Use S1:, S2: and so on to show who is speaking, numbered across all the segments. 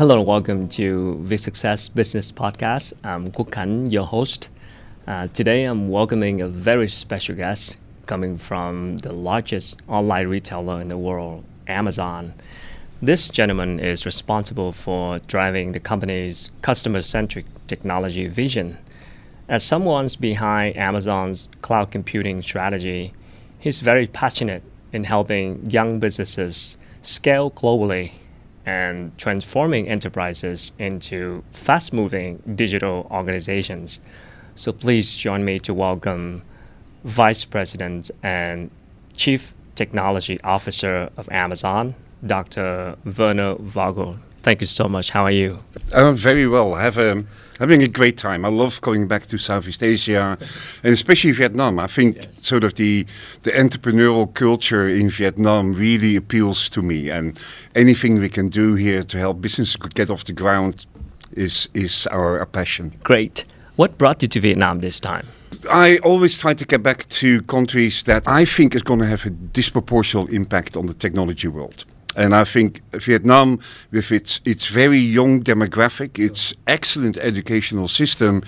S1: Hello and welcome to the Success Business Podcast. I'm Quốc Khánh, your host. Uh, today I'm welcoming a very special guest coming from the largest online retailer in the world, Amazon. This gentleman is responsible for driving the company's customer centric technology vision. As someone's behind Amazon's cloud computing strategy, he's very passionate in helping young businesses scale globally and transforming enterprises into fast moving digital organizations. So please join me to welcome Vice President and Chief Technology Officer of Amazon, Dr. Werner Vogel. Thank you so much. How are you?
S2: I'm very well. I have a, having a great time. I love going back to Southeast Asia, and especially Vietnam. I think yes. sort of the the entrepreneurial culture in Vietnam really appeals to me, and anything we can do here to help business get off the ground is is our, our passion.
S1: Great. What brought you to Vietnam this time?
S2: I always try to get back to countries that I think is going to have a disproportionate impact on the technology world. And I think Vietnam, with its its very young demographic, its excellent educational system,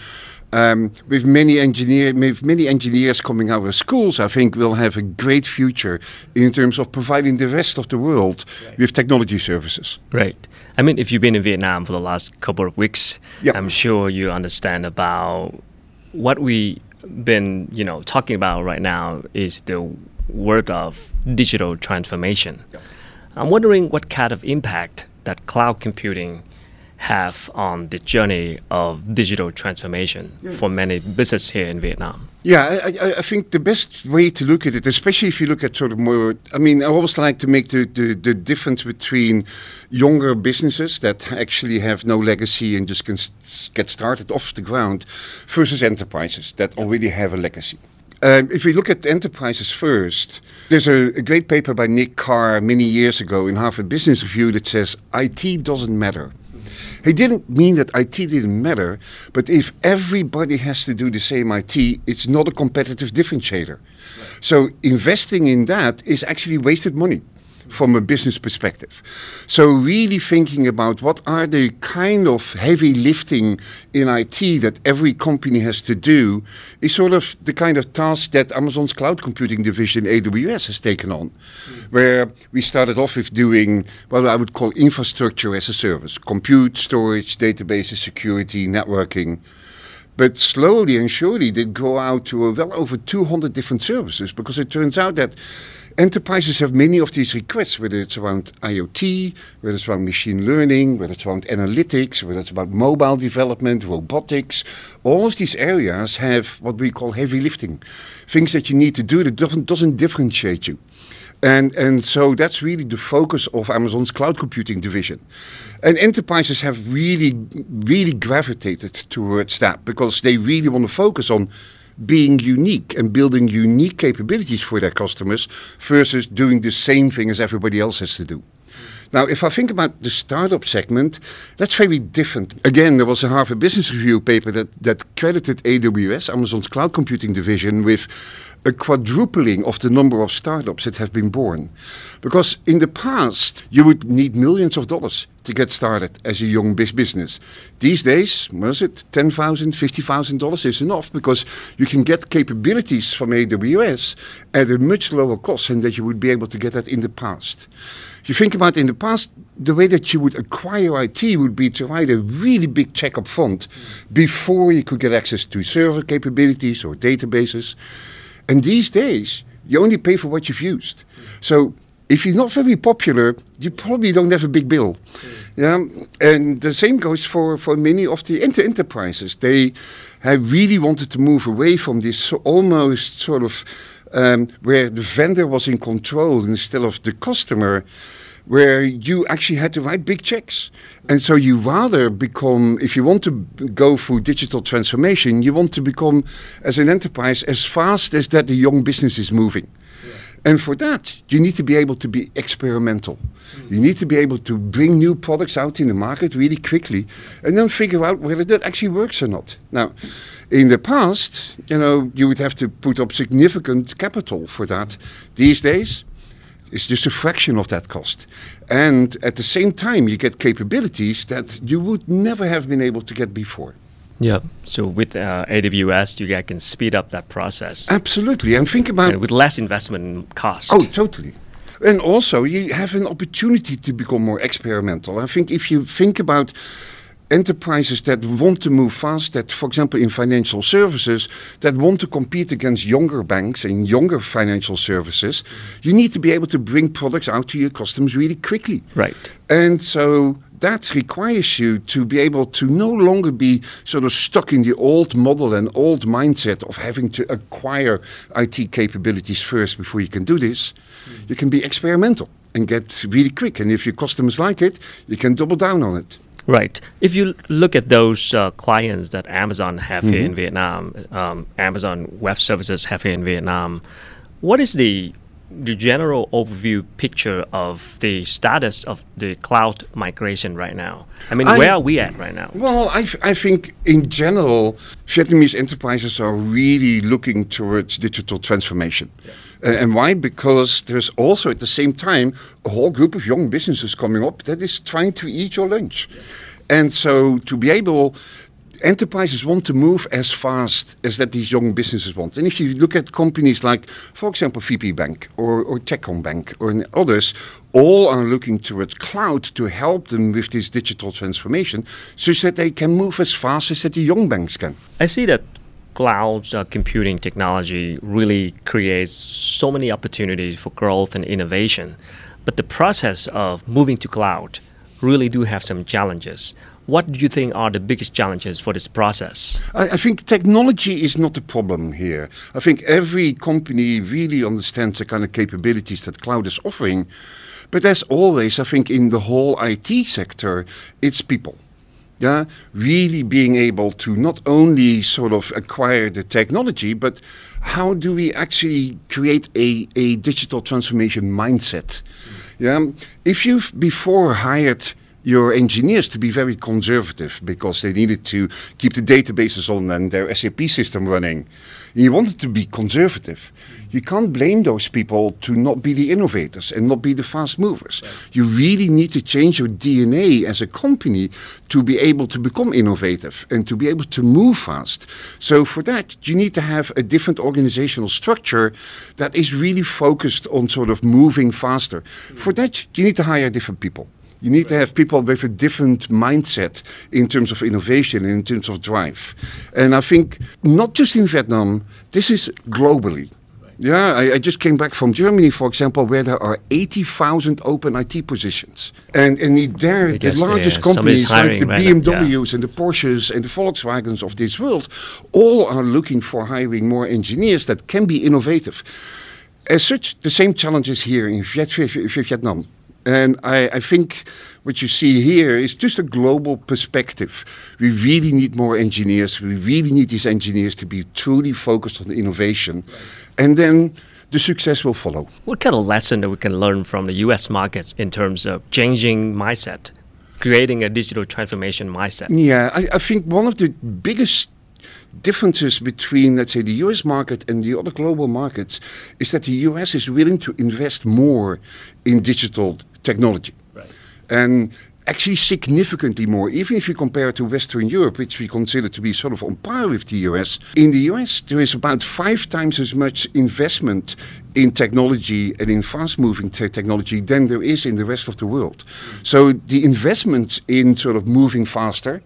S2: um, with many engineer with many engineers coming out of schools, I think will have a great future in terms of providing the rest of the world right. with technology services.
S1: Right. I mean, if you've been in Vietnam for the last couple of weeks, yep. I'm sure you understand about what we've been you know talking about right now is the word of digital transformation. Yep. I'm wondering what kind of impact that cloud computing have on the journey of digital transformation yeah. for many businesses here in Vietnam?
S2: Yeah, I, I, think the best way to look at it, especially if you look at sort of more, I mean, I always like to make the, the, the difference between younger businesses that actually have no legacy and just can get started off the ground versus enterprises that already have a legacy. Um, if we look at enterprises first, there's a, a, great paper by Nick Carr many years ago in Harvard Business Review that says IT doesn't matter. He didn't mean that IT didn't matter, but if everybody has to do the same IT, it's not a competitive differentiator. Right. So investing in that is actually wasted money from a business perspective. So really thinking about what are the kind of heavy lifting in IT that every company has to do is sort of the kind of task that Amazon's cloud computing division AWS has taken on, mm. where we started off with doing what I would call infrastructure as a service, compute, storage, databases, security, networking. But slowly and surely did go out to well over 200 different services because it turns out that enterprises have many of these requests, whether it's around IoT, whether it's around machine learning, whether it's around analytics, whether it's about mobile development, robotics. All of these areas have what we call heavy lifting, things that you need to do that doesn't, doesn't differentiate you. And, and so that's really the focus of Amazon's cloud computing division. And enterprises have really, really gravitated towards that because they really want to focus on being unique and building unique capabilities for their customers versus doing the same thing as everybody else has to do. Now, if I think about the startup segment, that's very different. Again, there was a Harvard Business Review paper that, that credited AWS, Amazon's cloud computing division, with a quadrupling of the number of startups that have been born. Because in the past, you would need millions of dollars to get started as a young business. These days, was it $10,000, $50,000 is enough because you can get capabilities from AWS at a much lower cost than that you would be able to get that in the past. If you think about in the past, the way that you would acquire IT would be to write a really big check up front before you could get access to server capabilities or databases. And these days, you only pay for what you've used. So if you're not very popular, you probably don't have a big bill. Yeah, and the same goes for, for many of the inter enterprises. They have really wanted to move away from this almost sort of um, where the vendor was in control instead of the customer, where you actually had to write big checks. And so you rather become, if you want to go through digital transformation, you want to become, as an enterprise, as fast as that the young business is moving. And for that, you need to be able to be experimental. You need to be able to bring new products out in the market really quickly and then figure out whether that actually works or not. Now, in the past, you know, you would have to put up significant capital for that. These days, It's just a fraction of that cost. And at the same time, you get capabilities that you would never have been able to get before.
S1: Yeah. So with uh, AWS, you can speed up that process.
S2: Absolutely. And think about.
S1: And with less investment cost.
S2: Oh, totally. And also, you have an opportunity to become more experimental. I think if you think about enterprises that want to move fast, that, for example, in financial services, that want to compete against younger banks and younger financial services, you need to be able to bring products out to your customers really quickly.
S1: Right.
S2: And so that requires you to be able to no longer be sort of stuck in the old model and old mindset of having to acquire IT capabilities first before you can do this. Mm. You can be experimental and get really quick. And if your customers like it, you can double down on it.
S1: Right. If you look at those uh, clients that Amazon have mm-hmm. here in Vietnam, um, Amazon Web Services have here in Vietnam, what is the the general overview picture of the status of the cloud migration right now? I mean, I, where are we at right now?
S2: Well, I, I think in general, Vietnamese enterprises are really looking towards digital transformation. Yeah. And why? Because there's also at the same time a whole group of young businesses coming up that is trying to eat your lunch. Yeah. And so to be able enterprises want to move as fast as that these young businesses want. And if you look at companies like, for example, VP Bank or, or Techcombank or others, all are looking towards cloud to help them with this digital transformation so that they can move as fast as that the young banks can.
S1: I see that cloud uh, computing technology really creates so many opportunities for growth and innovation. But the process of moving to cloud really do have some challenges. What do you think are the biggest challenges for this process?
S2: I, I, think technology is not the problem here. I think every company really understands the kind of capabilities that cloud is offering. But as always, I think in the whole IT sector, it's people. Yeah, really being able to not only sort of acquire the technology, but how do we actually create a, a digital transformation mindset? Yeah, if you've before hired your engineers to be very conservative because they needed to keep the databases on and their SAP system running. You wanted to be conservative. You can't blame those people to not be the innovators and not be the fast movers. You really need to change your DNA as a company to be able to become innovative and to be able to move fast. So, for that, you need to have a different organizational structure that is really focused on sort of moving faster. For that, you need to hire different people. You need to have people with a different mindset in terms of innovation in terms of drive. And I think not just in Vietnam, this is globally. Yeah, I, I, just came back from Germany, for example, where there are 80,000 open IT positions. And, and there, the largest uh, companies like the BMWs yeah. and the Porsches and the Volkswagens of this world all are looking for hiring more engineers that can be innovative. As such, the same challenges here in Vietnam. And I, I, think what you see here is just a global perspective. We really need more engineers. We really need these engineers to be truly focused on innovation. And then the success will follow.
S1: What kind of lesson that we can learn from the US markets in terms of changing mindset, creating a digital transformation mindset?
S2: Yeah, I, I think one of the biggest differences between, let's say, the US market and the other global markets is that the US is willing to invest more in digital technology. Right. And actually significantly more, even if you compare it to Western Europe, which we consider to be sort of on par with the US. In the US, there is about five times as much investment in technology and in fast moving te- technology than there is in the rest of the world. So the investment in sort of moving faster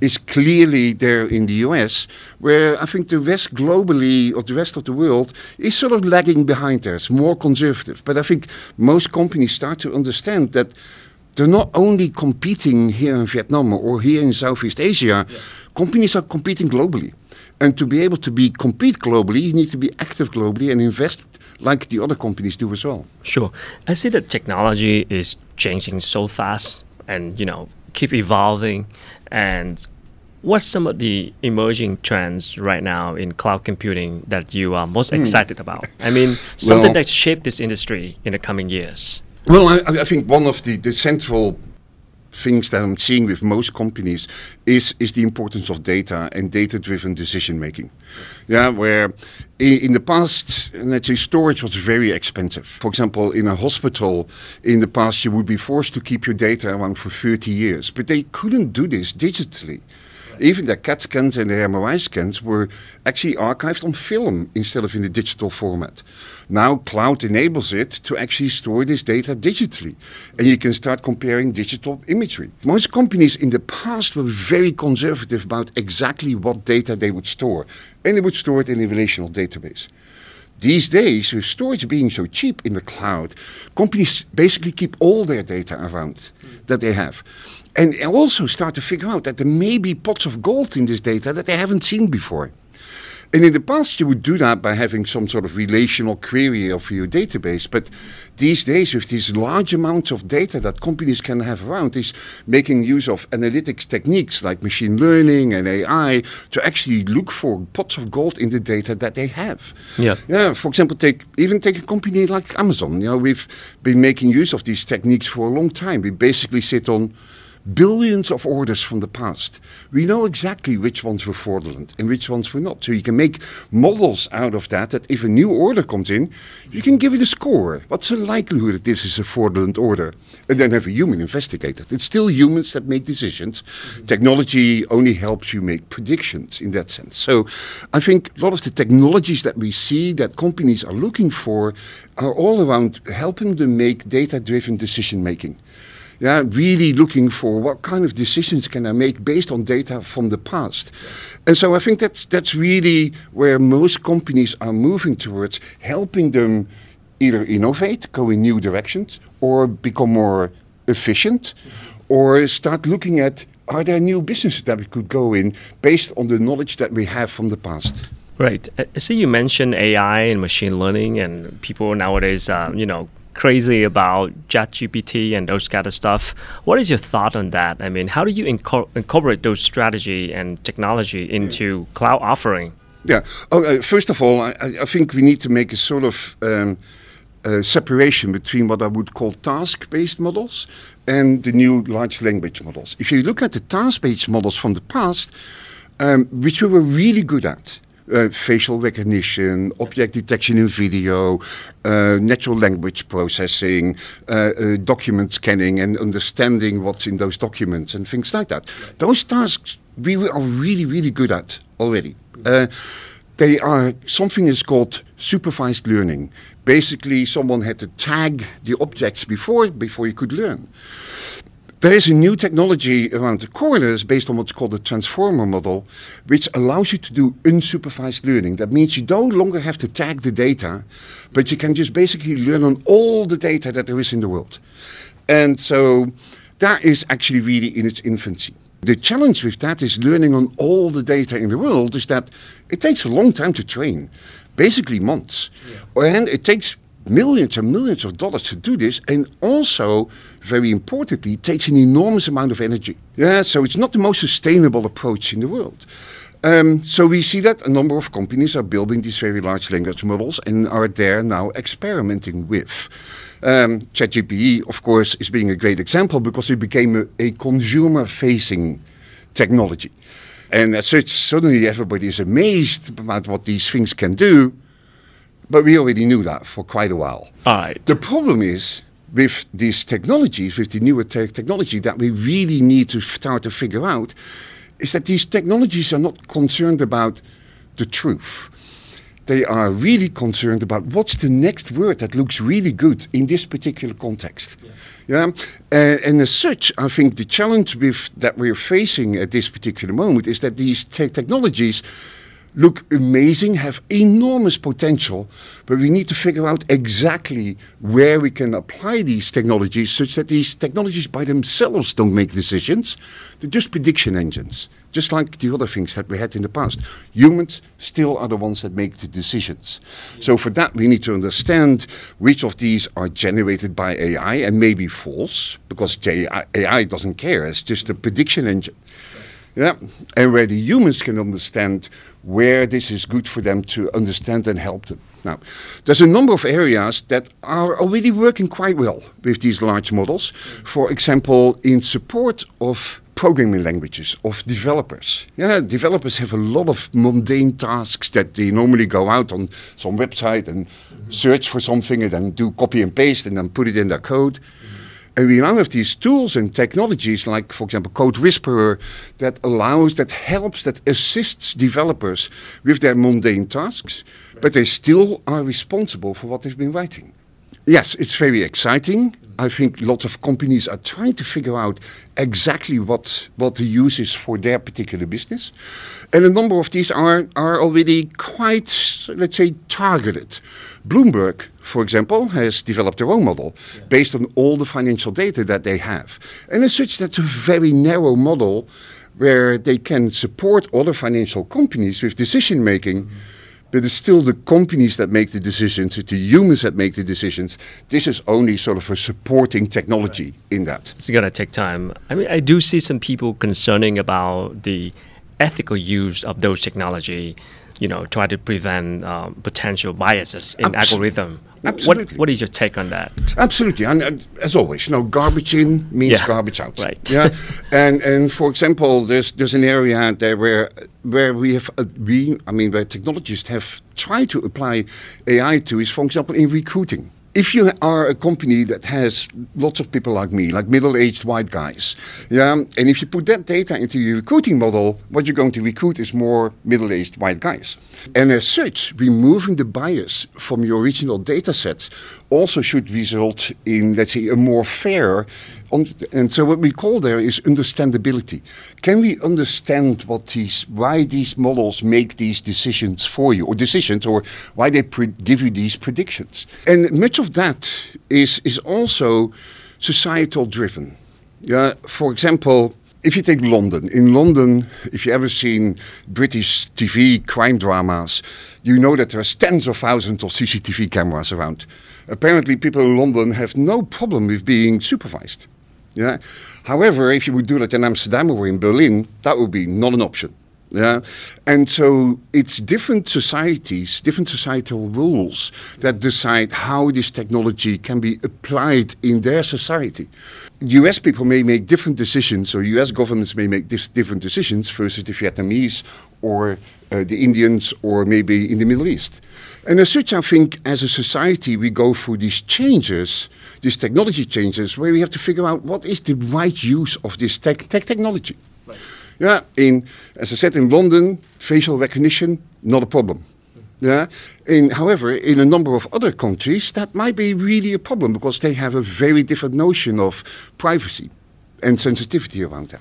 S2: is clearly there in the US, where I think the rest globally of the rest of the world is sort of lagging behind there. It's more conservative. But I think most companies start to understand that they're not only competing here in Vietnam or here in Southeast Asia, yeah. companies are competing globally. And to be able to be compete globally, you need to be active globally and invest like the other companies do as well.
S1: Sure. I see that technology is changing so fast and, you know, keep evolving. And what's some of the emerging trends right now in cloud computing that you are most mm. excited about? I mean, something well, that shaped this industry in the coming years.
S2: Well, I, I, think one of the, the central things that I'm seeing with most companies is is the importance of data and data-driven decision making. Yeah, where in, in the past, let's say storage was very expensive. For example, in a hospital, in the past you would be forced to keep your data around for 30 years, but they couldn't do this digitally. Even their CAT scans and their MRI scans were actually archived on film instead of in the digital format. Now cloud enables it to actually store this data digitally. And you can start comparing digital imagery. Most companies in the past were very conservative about exactly what data they would store. And they would store it in a relational database. These days, with storage being so cheap in the cloud, companies basically keep all their data around that they have and also start to figure out that there may be pots of gold in this data that they haven't seen before. And in the past, you would do that by having some sort of relational query of your database. But these days, with these large amounts of data that companies can have around, is making use of analytics techniques like machine learning and AI to actually look for pots of gold in the data that they have.
S1: Yeah.
S2: Yeah. For example, take even take a company like Amazon. You know, we've been making use of these techniques for a long time. We basically sit on billions of orders from the past. We know exactly which ones were fraudulent and which ones were not. So you can make models out of that, that if a new order comes in, you can give it a score. What's the likelihood that this is a fraudulent order? And then have a human investigate it. It's still humans that make decisions. Mm-hmm. Technology only helps you make predictions in that sense. So I think a lot of the technologies that we see that companies are looking for are all around helping them make data-driven decision making yeah, really looking for what kind of decisions can I make based on data from the past. And so I think that's that's really where most companies are moving towards, helping them either innovate, go in new directions, or become more efficient, or start looking at are there new businesses that we could go in based on the knowledge that we have from the past.
S1: Right. I see you mentioned AI and machine learning, and people nowadays, uh, you know, crazy about ChatGPT and those kind of stuff. What is your thought on that? I mean, how do you inco- incorporate those strategy and technology into cloud offering?
S2: Yeah. Oh, uh, first of all, I, I, think we need to make a sort of um, uh, separation between what I would call task-based models and the new large language models. If you look at the task-based models from the past, um, which we were really good at, uh, facial recognition, object detection in video, uh, natural language processing, uh, document scanning, and understanding what's in those documents and things like that. Those tasks we are really, really good at already. They are something is called supervised learning. Basically, someone had to tag the objects before before you could learn. There is a new technology around the corners based on what's called the transformer model, which allows you to do unsupervised learning. That means you no longer have to tag the data, but you can just basically learn on all the data that there is in the world. And so that is actually really in its infancy. The challenge with that is learning on all the data in the world is that it takes a long time to train, basically months. Yeah. And it takes millions and millions of dollars to do this, and also, very importantly, takes an enormous amount of energy. Yeah, so it's not the most sustainable approach in the world. Um, so we see that a number of companies are building these very large language models and are there now experimenting with. Um, ChatGPT, of course, is being a great example because it became a, a consumer-facing technology. And as such, suddenly everybody is amazed about what these things can do. But we already knew that for quite a while.
S1: All right.
S2: The problem is with these technologies, with the newer te- technology, that we really need to start to figure out is that these technologies are not concerned about the truth. They are really concerned about what's the next word that looks really good in this particular context. Yeah, yeah? Uh, and as such, I think the challenge with that we're facing at this particular moment is that these te- technologies look amazing, have enormous potential, but we need to figure out exactly where we can apply these technologies such that these technologies by themselves don't make decisions. They're just prediction engines, just like the other things that we had in the past. Humans still are the ones that make the decisions. So for that, we need to understand which of these are generated by AI and maybe false, because AI doesn't care. It's just a prediction engine. Yeah, and where the humans can understand where this is good for them to understand and help them. Now, there's a number of areas that are already working quite well with these large models. For example, in support of programming languages of developers. Yeah, developers have a lot of mundane tasks that they normally go out on some website and mm-hmm. search for something and then do copy and paste and then put it in their code. And we now have these tools and technologies like, for example, CodeWhisperer that allows, that helps, that assists developers with their mundane tasks, but they still are responsible for what they've been writing. Yes, it's very exciting. I think lots of companies are trying to figure out exactly what, what the use is for their particular business. And a number of these are, are already quite, let's say, targeted. Bloomberg, for example, has developed their own model yeah. based on all the financial data that they have. And as such, that's a very narrow model where they can support other financial companies with decision making. Mm-hmm but it's still the companies that make the decisions, it's the humans that make the decisions. This is only sort of a supporting technology in that.
S1: It's going to take time. I mean, I do see some people concerning about the ethical use of those technology you know, try to prevent um, potential biases in Abs- algorithm.
S2: Absolutely.
S1: What, what is your take on that?
S2: Absolutely, and uh, as always, you know, garbage in means yeah. garbage out.
S1: Right.
S2: Yeah, and and for example, there's there's an area there where where we have uh, we I mean where technologists have tried to apply AI to is, for example, in recruiting if you are a company that has lots of people like me, like middle-aged white guys, yeah, and if you put that data into your recruiting model, what you're going to recruit is more middle-aged white guys. And as such, removing the bias from your original data sets also should result in, let's say, a more fair and so what we call there is understandability. Can we understand what these, why these models make these decisions for you, or decisions, or why they give you these predictions? And much of that is is also societal driven. Yeah, for example, if you take London, in London, if you ever seen British TV crime dramas, you know that there's tens of thousands of CCTV cameras around. Apparently, people in London have no problem with being supervised. Yeah. However, if you would do that in Amsterdam or in Berlin, that would be not an option. Yeah. And so it's different societies, different societal rules that decide how this technology can be applied in their society. US people may make different decisions, or US governments may make different decisions versus the Vietnamese or uh, the Indians or maybe in the Middle East. And as such, I think as a society, we go through these changes, these technology changes, where we have to figure out what is the right use of this tech, tech technology. Right. Yeah, in as I said, in London, facial recognition not a problem. Yeah. In, however, in a number of other countries, that might be really a problem because they have a very different notion of privacy and sensitivity around that.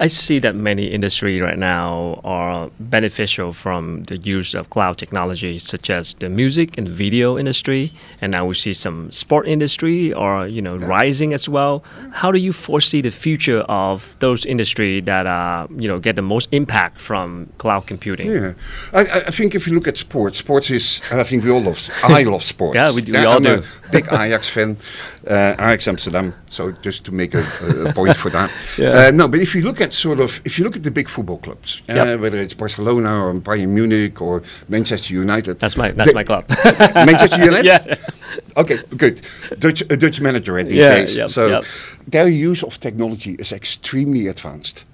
S1: I see that many industries right now are beneficial from the use of cloud technology, such as the music and video industry, and now we see some sport industry are you know rising as well. How do you foresee the future of those industries that uh, you know get the most impact from cloud computing?
S2: Yeah, I, I think if you look at sports, sports is I think we all love. I love sports.
S1: yeah, we, we yeah, all
S2: I'm
S1: do.
S2: A big Ajax fan, uh, Ajax Amsterdam. So just to make a, a point for that. Yeah. Uh, no, but if you look at sort of if you look at the big football clubs, uh, yep. whether it's Barcelona or Bayern Munich or Manchester United.
S1: That's my that's my club.
S2: Manchester United.
S1: yeah.
S2: Okay, good. Dutch a Dutch manager at these yeah, days. Yep, so yep. their use of technology is extremely advanced.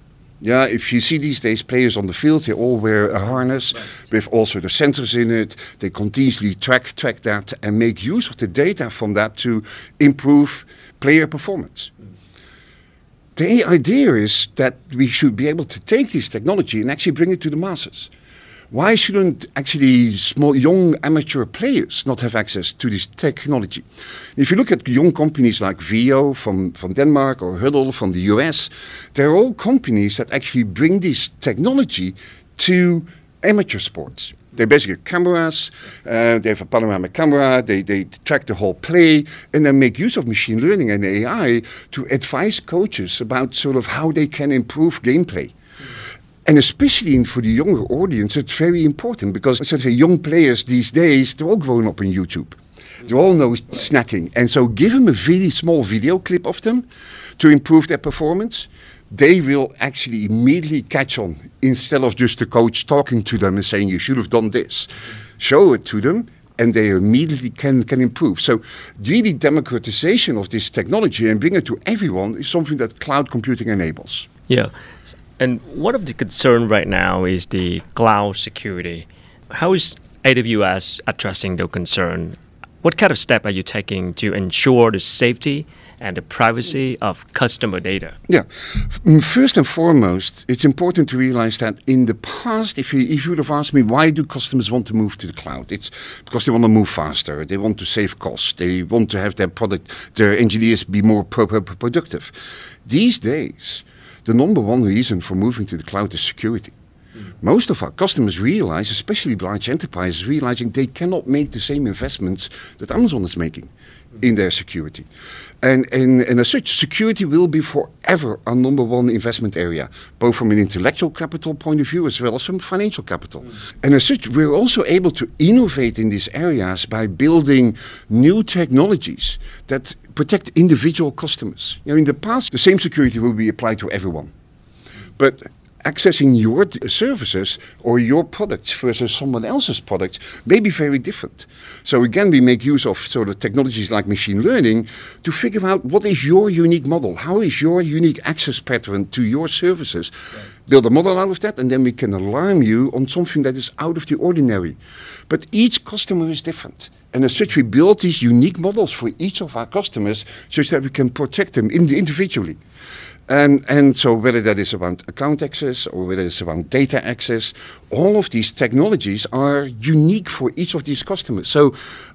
S2: Yeah, if you see these days players on the field, they all wear a harness right. with also the sensors in it. They continuously track track that and make use of the data from that to improve player performance. The idea is that we should be able to take this technology and actually bring it to the masses. Why shouldn't actually small, young amateur players not have access to this technology? If you look at young companies like Veo from, from Denmark or Hudl from the US, they're all companies that actually bring this technology to amateur sports. They basically cameras, uh, they have a panoramic camera, they, they track the whole play, and then make use of machine learning and AI to advise coaches about sort of how they can improve gameplay. And especially for the younger audience, it's very important because, to young players these days, they're all growing up on YouTube. They all know snacking. And so give them a very small video clip of them to improve their performance. they will actually immediately catch on instead of just the coach talking to them and saying you should have done this. Show it to them and they immediately can, can improve. So really democratization of this technology and bring it to everyone is something that cloud computing enables.
S1: Yeah. And one of the concern right now is the cloud security. How is AWS addressing the concern? What kind of step are you taking to ensure the safety and the privacy of customer data?
S2: Yeah. Mm, first and foremost, it's important to realize that in the past, if you, if you would have asked me why do customers want to move to the cloud, it's because they want to move faster, they want to save costs, they want to have their product, their engineers be more pro- pro- productive. These days, the number one reason for moving to the cloud is security. Mm. Most of our customers realize, especially large enterprises, realizing they cannot make the same investments that Amazon is making in their security. And, and, and as such, security will be forever our number one investment area, both from an intellectual capital point of view as well as from financial capital. Mm. And as such, we're also able to innovate in these areas by building new technologies that protect individual customers. You know, in the past, the same security will be applied to everyone. But accessing your services or your products versus someone else's products may be very different. So again, we make use of sort of technologies like machine learning to figure out what is your unique model, how is your unique access pattern to your services. Right. Build a model out of that, and then we can alarm you on something that is out of the ordinary. But each customer is different. And as such, we build these unique models for each of our customers such that we can protect them individually. And, and so whether that is around account access or whether it's around data access, all of these technologies are unique for each of these customers. So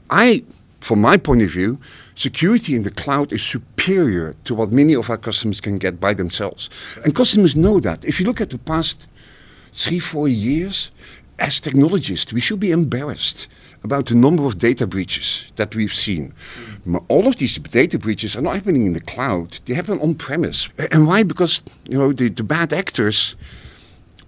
S2: I, from my point of view, security in the cloud is superior to what many of our customers can get by themselves. And customers know that. If you look at the past three, four years, as technologists, we should be embarrassed about the number of data breaches that we've seen. All of these data breaches are not happening in the cloud; they happen on premise. And why? Because you know the, the bad actors,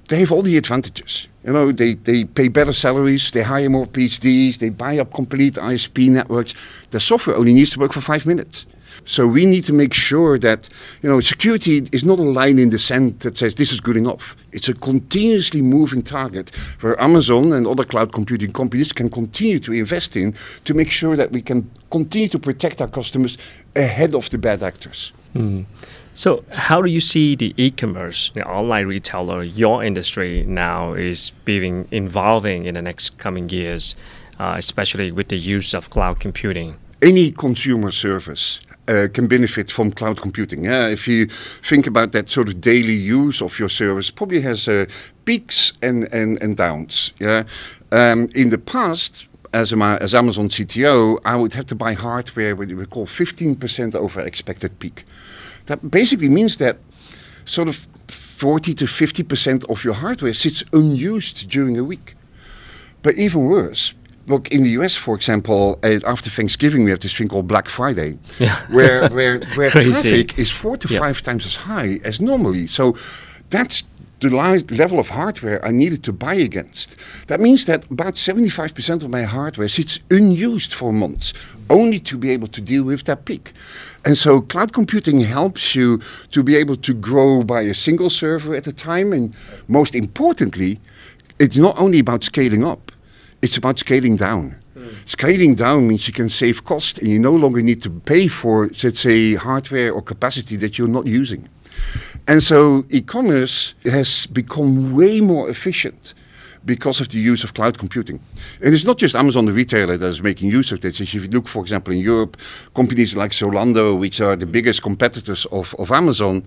S2: they have all the advantages. You know, they, they pay better salaries, they hire more PhDs, they buy up complete ISP networks. The software only needs to work for five minutes. So we need to make sure that you know security is not a line in the sand that says this is good enough. It's a continuously moving target where Amazon and other cloud computing companies can continue to invest in to make sure that we can continue to protect our customers ahead of the bad actors.
S1: Mm. So, how do you see the e-commerce, the online retailer, your industry now is being evolving in the next coming years, uh, especially with the use of cloud computing?
S2: Any consumer service uh, can benefit from cloud computing. Yeah? If you think about that sort of daily use of your service, probably has uh, peaks and, and, and downs. Yeah, um, in the past. As, a, as Amazon CTO, I would have to buy hardware what we call 15% over expected peak. That basically means that sort of 40 to 50% of your hardware sits unused during a week. But even worse, look in the US, for example, uh, after Thanksgiving we have this thing called Black Friday, yeah. where where where traffic is four to five times as high as normally. So that's the level of hardware I needed to buy against. That means that about 75% of my hardware sits unused for months, only to be able to deal with that peak. And so cloud computing helps you to be able to grow by a single server at a time. And most importantly, it's not only about scaling up, it's about scaling down. Scaling down means you can save cost and you no longer need to pay for, let's say, hardware or capacity that you're not using. And so e-commerce has become way more efficient because of the use of cloud computing. And it's not just Amazon, the retailer, that is making use of this. If you look, for example, in Europe, companies like Zalando, which are the biggest competitors of, of Amazon,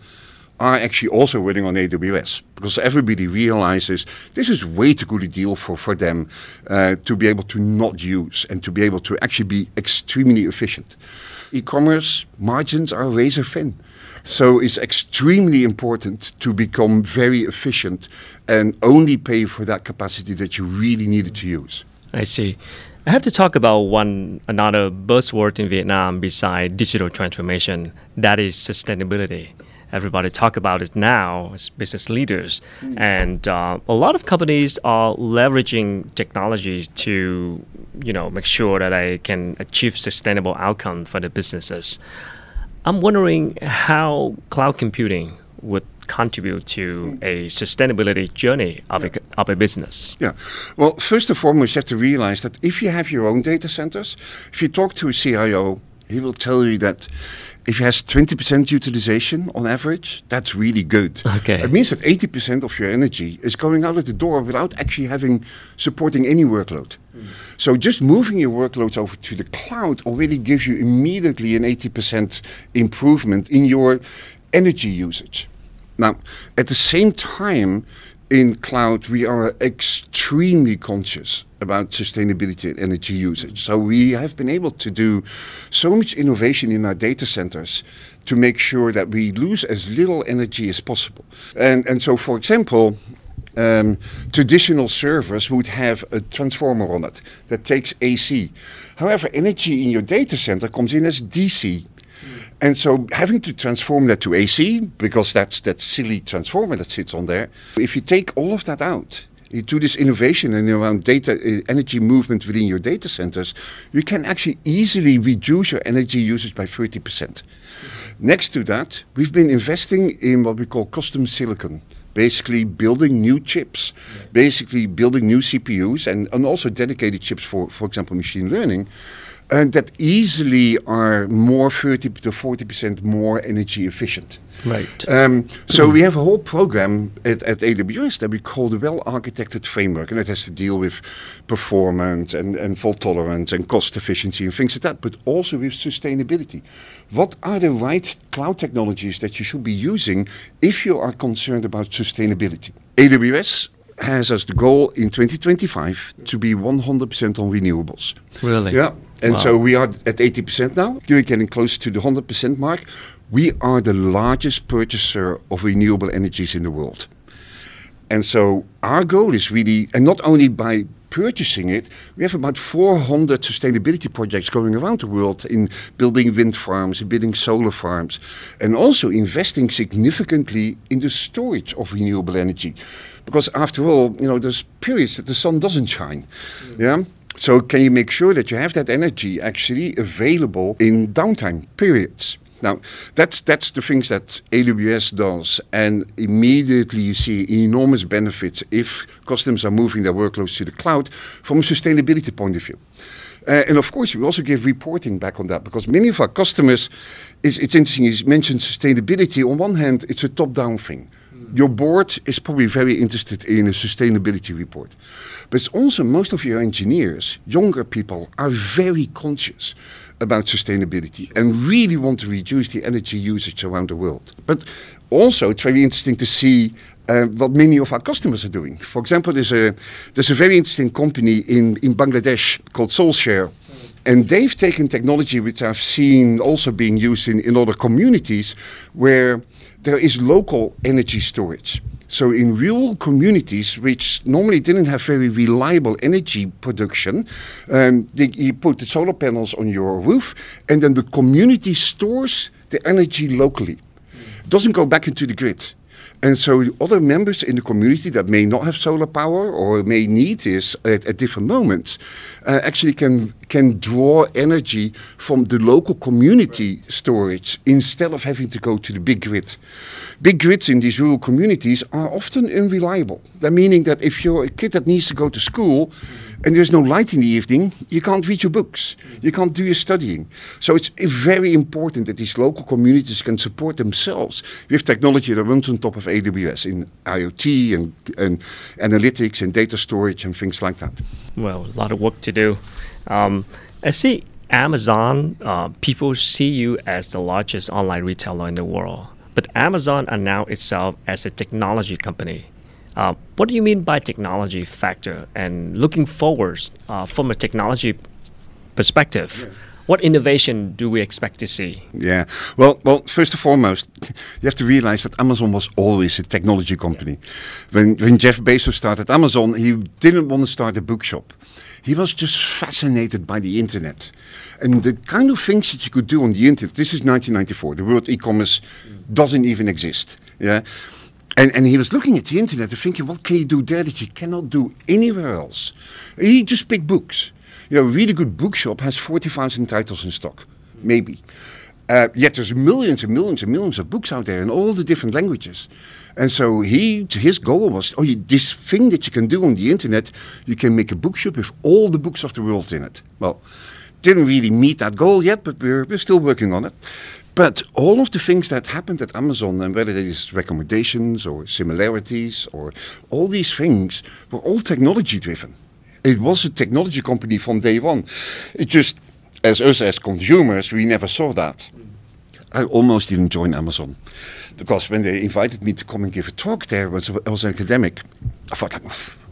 S2: are actually also running on AWS because everybody realizes this is way too good a deal for, for them uh, to be able to not use and to be able to actually be extremely efficient. E-commerce margins are razor thin. So it's extremely important to become very efficient and only pay for that capacity that you really needed to use.
S1: I see. I have to talk about one another buzzword in Vietnam beside digital transformation, that is sustainability everybody talk about it now as business leaders. Mm. And uh, a lot of companies are leveraging technology to, you know, make sure that they can achieve sustainable outcome for the businesses. I'm wondering how cloud computing would contribute to a sustainability journey of, a, of a business?
S2: Yeah. Well, first and foremost, you have to realize that if you have your own data centers, if you talk to a CIO, he will tell you that if it has 20% utilization on average, that's really good.
S1: Okay.
S2: It means that 80% of your energy is going out of the door without actually having supporting any workload. Mm. So just moving your workloads over to the cloud already gives you immediately an 80% improvement in your energy usage. Now, at the same time, in cloud, we are extremely conscious about sustainability and energy usage. So we have been able to do so much innovation in our data centers to make sure that we lose as little energy as possible. And, and so, for example, um, traditional servers would have a transformer on it that takes AC. However, energy in your data center comes in as DC. And so having to transform that to AC, because that's that silly transformer that sits on there, if you take all of that out, you do this innovation and around data uh, energy movement within your data centers, you can actually easily reduce your energy usage by 30%. Mm-hmm. Next to that, we've been investing in what we call custom silicon basically building new chips, basically building new CPUs and, and also dedicated chips for, for example, machine learning and that easily are more 30 to 40% more energy efficient.
S1: Right.
S2: Um, so we have a whole program at, at AWS that we call the well-architected framework, and it has to deal with performance and, and fault tolerance and cost efficiency and things like that, but also with sustainability. What are the right cloud technologies that you should be using if you are concerned about sustainability? AWS has as the goal in 2025 to be 100% on renewables.
S1: Really?
S2: Yeah. And wow. so we are at 80% now. We're getting close to the 100% mark. We are the largest purchaser of renewable energies in the world. And so our goal is really, and not only by purchasing it, we have about 400 sustainability projects going around the world in building wind farms, in building solar farms, and also investing significantly in the storage of renewable energy. Because after all, you know, there's periods that the sun doesn't shine. Mm. Yeah. So can you make sure that you have that energy actually available in downtime periods? Now, that's that's the things that AWS does, and immediately you see enormous benefits if customers are moving their workloads to the cloud from a sustainability point of view. Uh, and of course, we also give reporting back on that because many of our customers, it's, it's interesting, you mentioned sustainability. On one hand, it's a top down thing. Mm. Your board is probably very interested in a sustainability report. But it's also most of your engineers, younger people, are very conscious about sustainability and really want to reduce the energy usage around the world. But also, it's very interesting to see uh, what many of our customers are doing. For example, there's a there's a very interesting company in, in Bangladesh called SOLshare. And they've taken technology which I've seen also being used in, in other communities where there is local energy storage. So in rural communities, which normally didn't have very reliable energy production, um, they, you put the solar panels on your roof, and then the community stores the energy locally. It doesn't go back into the grid. And so other members in the community that may not have solar power or may need this at, at different moments uh, actually can can draw energy from the local community storage instead of having to go to the big grid. Big grids in these rural communities are often unreliable. That meaning that if you're a kid that needs to go to school and there's no light in the evening, you can't read your books. You can't do your studying. So it's very important that these local communities can support themselves with technology that runs on top of AWS in IoT and, and analytics and data storage and things like that.
S1: Well, a lot of work to do. Um, I see Amazon, uh, people see you as the largest online retailer in the world. But Amazon announced itself as a technology company. Uh, what do you mean by technology factor? And looking forward uh, from a technology perspective, yeah. What innovation do we expect to see?
S2: Yeah, well, well, first and foremost, you have to realize that Amazon was always a technology company. Yeah. When when Jeff Bezos started Amazon, he didn't want to start a bookshop. He was just fascinated by the internet and the kind of things that you could do on the internet. This is 1994. The word e-commerce doesn't even exist. Yeah. And, and he was looking at the internet and thinking, what can you do there that you cannot do anywhere else? He just picked books. You know, a really good bookshop has 40,000 titles in stock, maybe. Uh, yet there's millions and millions and millions of books out there in all the different languages. And so he, his goal was, oh, you, this thing that you can do on the internet, you can make a bookshop with all the books of the world in it. Well, didn't really meet that goal yet, but we're, we're still working on it. But all of the things that happened at Amazon, and whether it is recommendations or similarities or all these things, were all technology driven. It was a technology company from day one. It just, as us as consumers, we never saw that. I almost didn't join Amazon because when they invited me to come and give a talk there, was I was an academic, I thought, like,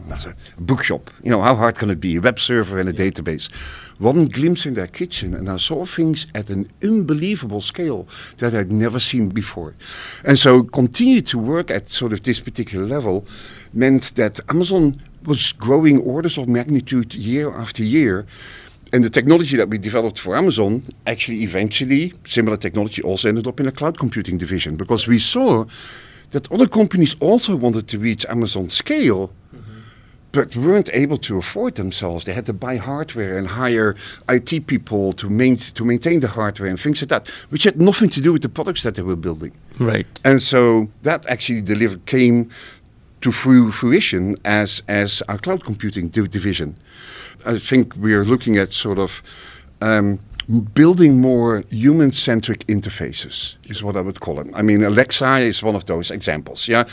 S2: that's a bookshop. You know, how hard can it be? A web server and a database. One glimpse in their kitchen, and I saw things at an unbelievable scale that I'd never seen before. And so, continue to work at sort of this particular level meant that Amazon was growing orders of magnitude year after year. And the technology that we developed for Amazon actually eventually, similar technology also ended up in a cloud computing division because we saw that other companies also wanted to reach Amazon scale but weren't able to afford themselves. They had to buy hardware and hire IT people to, main, to maintain the hardware and things like that, which had nothing to do with the products that they were building.
S1: Right.
S2: And so that actually delivered came to fruition as as our cloud computing division. I think we are looking at sort of. Um, building more human-centric interfaces is what I would call it. I mean, Alexa is one of those examples. Yeah,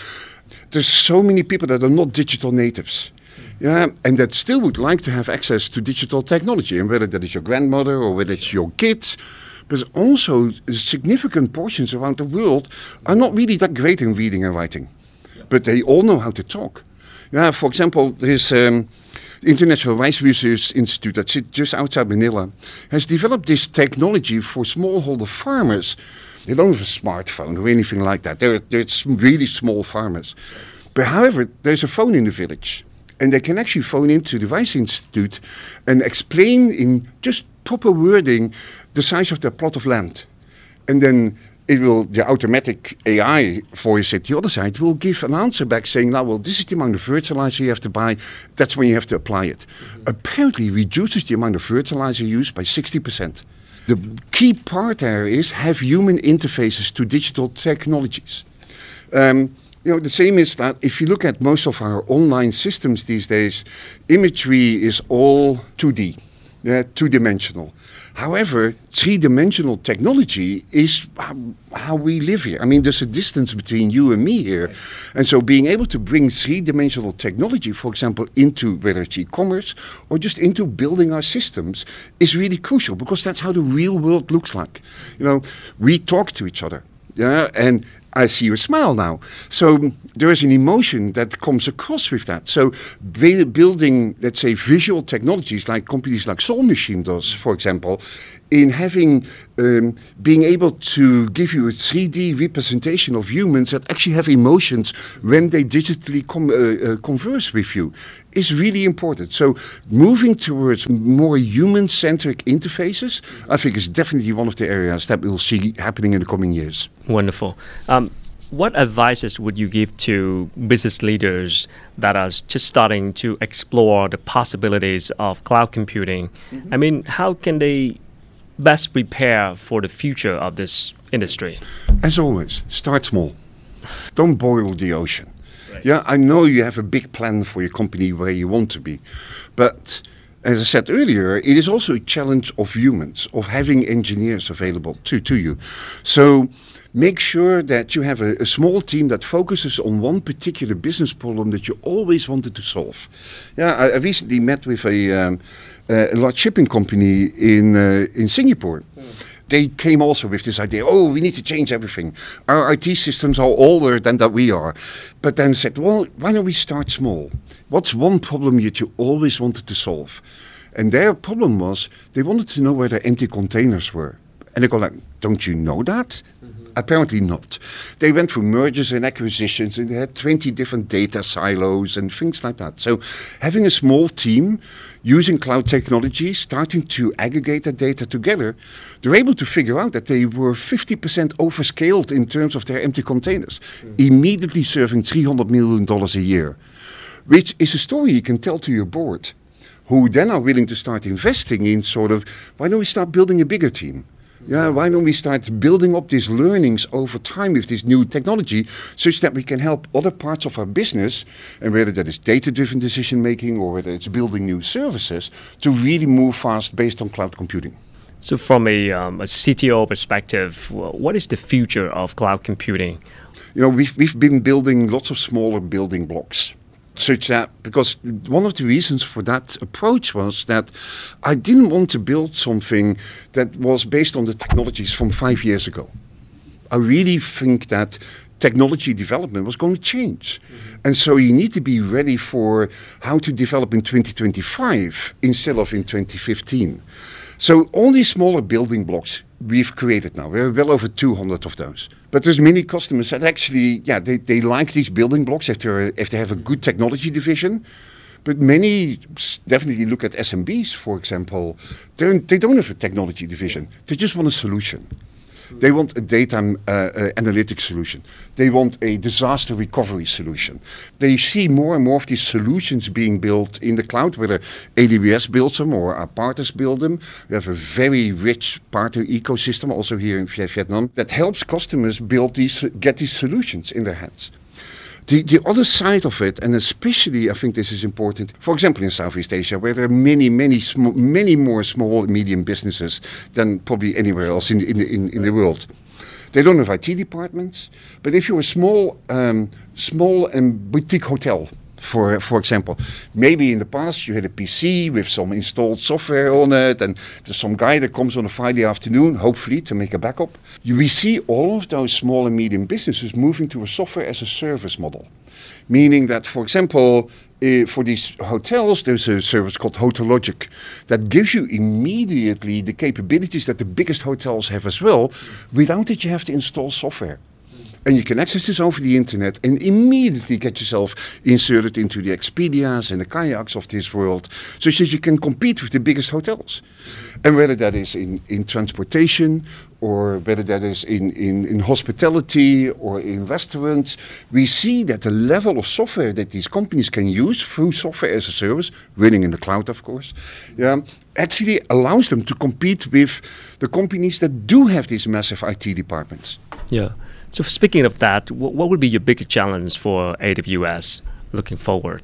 S2: there's so many people that are not digital natives. Yeah, and that still would like to have access to digital technology, and whether that is your grandmother or whether it's your kids. But also, significant portions around the world are not really that great in reading and writing, but they all know how to talk. Yeah, for example, there's um, International Rice Research Institute that sits just outside Manila has developed this technology for smallholder farmers. They don't have a smartphone or anything like that. They're, they're really small farmers. But however, there's a phone in the village and they can actually phone into the Rice Institute and explain in just proper wording the size of their plot of land. And then it will, the automatic AI voice at the other side will give an answer back saying, now, well, this is the amount of fertilizer you have to buy. That's when you have to apply it. Mm-hmm. Apparently reduces the amount of fertilizer used by 60%. The key part there is have human interfaces to digital technologies. Um, you know, the same is that if you look at most of our online systems these days, imagery is all 2D, yeah, two dimensional. However, three dimensional technology is how, we live here. I mean, there's a distance between you and me here. And so, being able to bring three dimensional technology, for example, into whether it's e commerce or just into building our systems, is really crucial because that's how the real world looks like. You know, we talk to each other. Yeah, and I see you smile now. So there is an emotion that comes across with that. So building, let's say, visual technologies like companies like Soul Machine does, for example, in having um, being able to give you a 3D representation of humans that actually have emotions when they digitally com- uh, uh, converse with you is really important. So moving towards more human-centric interfaces, I think, is definitely one of the areas that we'll see happening in the coming years.
S1: Wonderful. Um, what advices would you give to business leaders that are just starting to explore the possibilities of cloud computing? Mm-hmm. I mean, how can they best prepare for the future of this industry?
S2: As always, start small. Don't boil the ocean. Right. Yeah, I know you have a big plan for your company where you want to be, but as I said earlier, it is also a challenge of humans, of having engineers available to, to you. So make sure that you have a, a, small team that focuses on one particular business problem that you always wanted to solve. Yeah, I, I recently met with a, um, a large shipping company in uh, in Singapore. Mm. They came also with this idea. Oh, we need to change everything. Our IT systems are older than that we are. But then said, well, why don't we start small? What's one problem that you always wanted to solve? And their problem was they wanted to know where their empty containers were. And they go like, don't you know that? Apparently not. They went through mergers and acquisitions and they had 20 different data silos and things like that. So having a small team using cloud technology, starting to aggregate that data together, they're able to figure out that they were 50% overscaled in terms of their empty containers, mm. immediately serving $300 million a year, which is a story you can tell to your board, who then are willing to start investing in sort of, why don't we start building a bigger team? Yeah, why don't we start building up these learnings over time with this new technology such that we can help other parts of our business, and whether that is data driven decision making or whether it's building new services, to really move fast based on cloud computing.
S1: So, from a, um, a CTO perspective, what is the future of cloud computing?
S2: You know, we've, we've been building lots of smaller building blocks such that because one of the reasons for that approach was that I didn't want to build something that was based on the technologies from five years ago. I really think that technology development was going to change. Mm-hmm. And so you need to be ready for how to develop in 2025 instead of in 2015. So all these smaller building blocks we've created now. We have well over 200 of those. But there's many customers that actually, yeah, they, they like these building blocks if, if they have a good technology division. But many definitely look at SMBs, for example. They're, they don't have a technology division. They just want a solution. They want a data uh, uh, analytics solution. They want a disaster recovery solution. They see more and more of these solutions being built in the cloud, whether AWS builds them or our partners build them. We have a very rich partner ecosystem also here in Vietnam that helps customers build these, get these solutions in their hands. The, the other side of it, and especially I think this is important, for example, in Southeast Asia, where there are many, many, sm- many more small and medium businesses than probably anywhere else in, in, in, in the world. They don't have IT departments, but if you're a small, um, small and boutique hotel, for for example, maybe in the past you had a PC with some installed software on it, and there's some guy that comes on a Friday afternoon, hopefully to make a backup. You, we see all of those small and medium businesses moving to a software as a service model, meaning that, for example, uh, for these hotels, there's a service called Hotelogix that gives you immediately the capabilities that the biggest hotels have as well, without that you have to install software. And you can access this over the internet and immediately get yourself inserted into the Expedias and the kayaks of this world so that you can compete with the biggest hotels. And whether that is in, in transportation or whether that is in, in, in hospitality or in restaurants, we see that the level of software that these companies can use through software as a service, running in the cloud, of course, yeah, actually allows them to compete with the companies that do have these massive IT departments.
S1: Yeah. So, speaking of that, what, what would be your biggest challenge for AWS looking forward?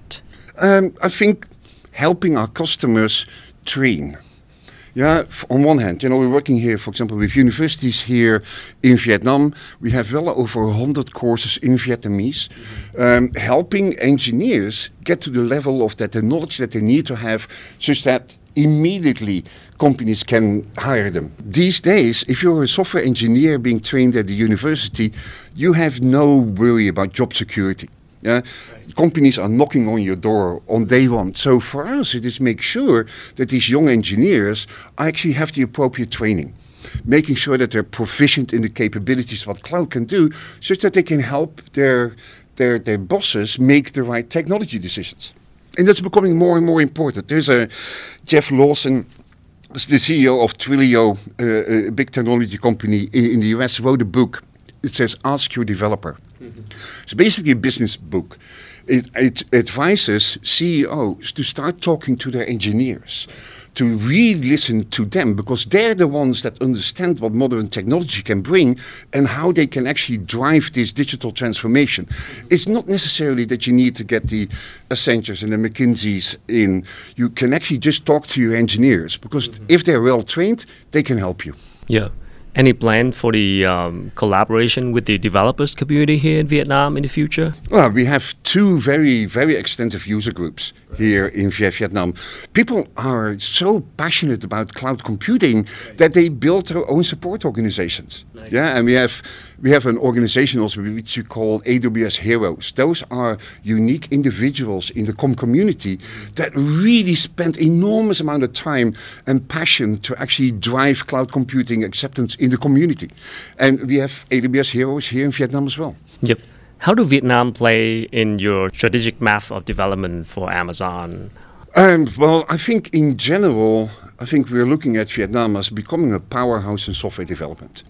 S2: Um, I think helping our customers train. Yeah, on one hand, you know, we're working here, for example, with universities here in Vietnam. We have well over 100 courses in Vietnamese, um, helping engineers get to the level of that, the knowledge that they need to have, such that immediately companies can hire them. These days, if you're a software engineer being trained at the university, you have no worry about job security. Companies are knocking on your door on day one. So for us, it is make sure that these young engineers actually have the appropriate training making sure that they're proficient in the capabilities what cloud can do, so that they can help their their their bosses make the right technology decisions and that's becoming more and more important. There's a Jeff Lawson, the CEO of Twilio, uh, a big technology company in, in, the US, wrote a book. It says "Ask Your Developer." Mm-hmm. It's basically a business book. It, it advises CEOs to start talking to their engineers to really listen to them because they're the ones that understand what modern technology can bring and how they can actually drive this digital transformation. It's not necessarily that you need to get the Accentures and the McKinseys in. You can actually just talk to your engineers because mm-hmm. if they're well trained, they can help you.
S1: Yeah. Any plan for the um, collaboration with the developers community here in Vietnam in the future?
S2: Well, we have two very, very extensive user groups here in Vietnam. People are so passionate about cloud computing that they build their own support organizations. Nice. Yeah, and we have we have an organization also which we call AWS Heroes. Those are unique individuals in the com community that really spend enormous amount of time and passion to actually drive cloud computing acceptance in the community. And we have AWS Heroes here in Vietnam as well.
S1: Yep. How do Vietnam play in your strategic map of development for Amazon?
S2: Um, well, I think in general, I think we're looking at Vietnam as becoming a powerhouse in software development.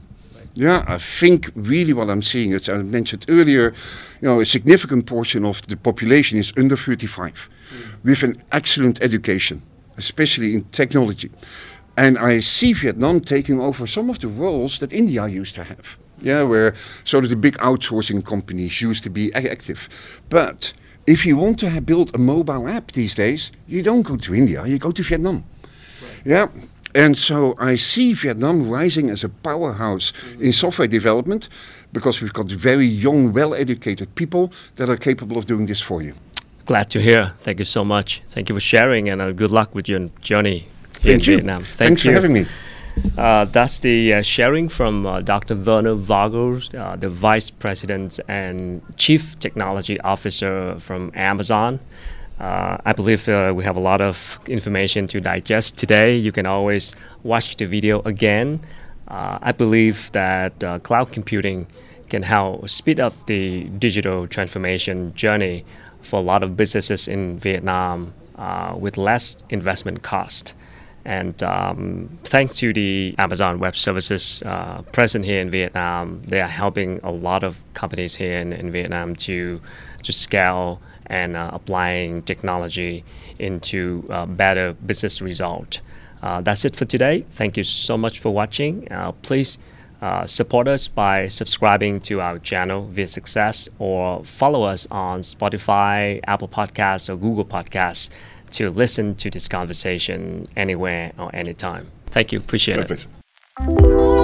S2: Yeah, I think really what I'm seeing, as I mentioned earlier, you know, a significant portion of the population is under 35 mm. with an excellent education, especially in technology. And I see Vietnam taking over some of the roles that India used to have. Yeah, where sort of the big outsourcing companies used to be active. But if you want to have built a mobile app these days, you don't go to India, you go to Vietnam. Right. Yeah. And so I see Vietnam rising as a powerhouse mm-hmm. in software development because we've got very young, well educated people that are capable of doing this for you.
S1: Glad to hear. Thank you so much. Thank you for sharing and uh, good luck with your journey
S2: here Thank in you. Vietnam. Thank Thanks you. for having me.
S1: Uh, that's the uh, sharing from uh, Dr. Werner Vogels, uh, the Vice President and Chief Technology Officer from Amazon. Uh, I believe uh, we have a lot of information to digest today. You can always watch the video again. I believe that cloud computing can help speed up the digital transformation journey for a lot of businesses in Vietnam with less investment cost. And um, thanks to the Amazon Web Services uh, present here in Vietnam, they are helping a lot of companies here in, in Vietnam to to scale and uh, applying technology into uh, better business result. Uh, that's it for today. Thank you so much for watching. Uh, please uh, support us by subscribing to our channel Vietsuccess or follow us on Spotify, Apple Podcasts, or Google Podcasts to listen to this conversation anywhere or anytime. Thank you. Appreciate it.